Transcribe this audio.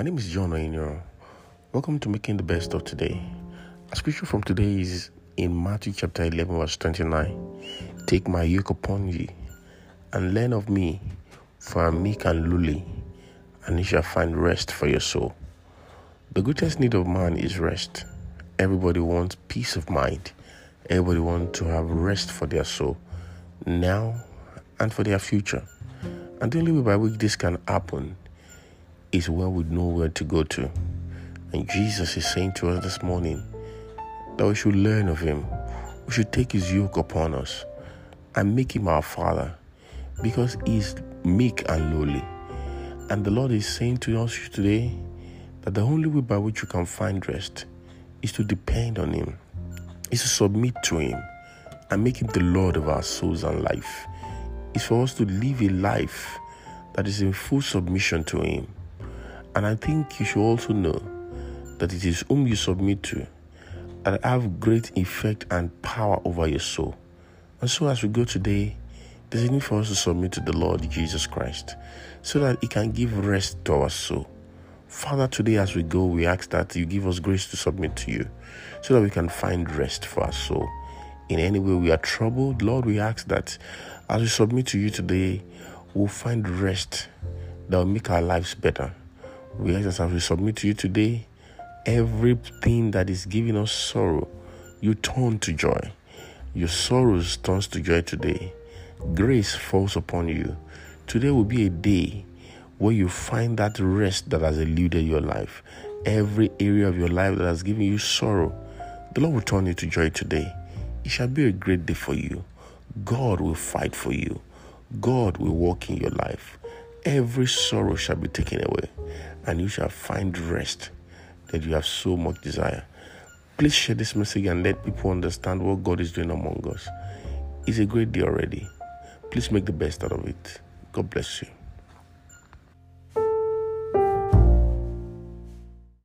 My name is John Oiniro. Welcome to Making the Best of Today. A scripture from today is in Matthew chapter 11, verse 29. Take my yoke upon ye and learn of me, for I am meek and lowly, and ye shall find rest for your soul. The greatest need of man is rest. Everybody wants peace of mind. Everybody wants to have rest for their soul, now and for their future. And the only way by which this can happen is when we know where to go to. And Jesus is saying to us this morning that we should learn of Him. We should take His yoke upon us and make Him our Father because He is meek and lowly. And the Lord is saying to us today that the only way by which you can find rest is to depend on Him, is to submit to Him and make Him the Lord of our souls and life. It's for us to live a life that is in full submission to Him. And I think you should also know that it is whom you submit to that have great effect and power over your soul. And so as we go today, there's a need for us to submit to the Lord Jesus Christ so that He can give rest to our soul. Father, today as we go, we ask that you give us grace to submit to you so that we can find rest for our soul. In any way we are troubled, Lord, we ask that as we submit to you today, we'll find rest that will make our lives better. We ask as we submit to you today, everything that is giving us sorrow, you turn to joy. Your sorrows turns to joy today. Grace falls upon you. Today will be a day where you find that rest that has eluded your life. Every area of your life that has given you sorrow, the Lord will turn you to joy today. It shall be a great day for you. God will fight for you. God will walk in your life. Every sorrow shall be taken away, and you shall find rest that you have so much desire. Please share this message and let people understand what God is doing among us. It's a great day already. Please make the best out of it. God bless you.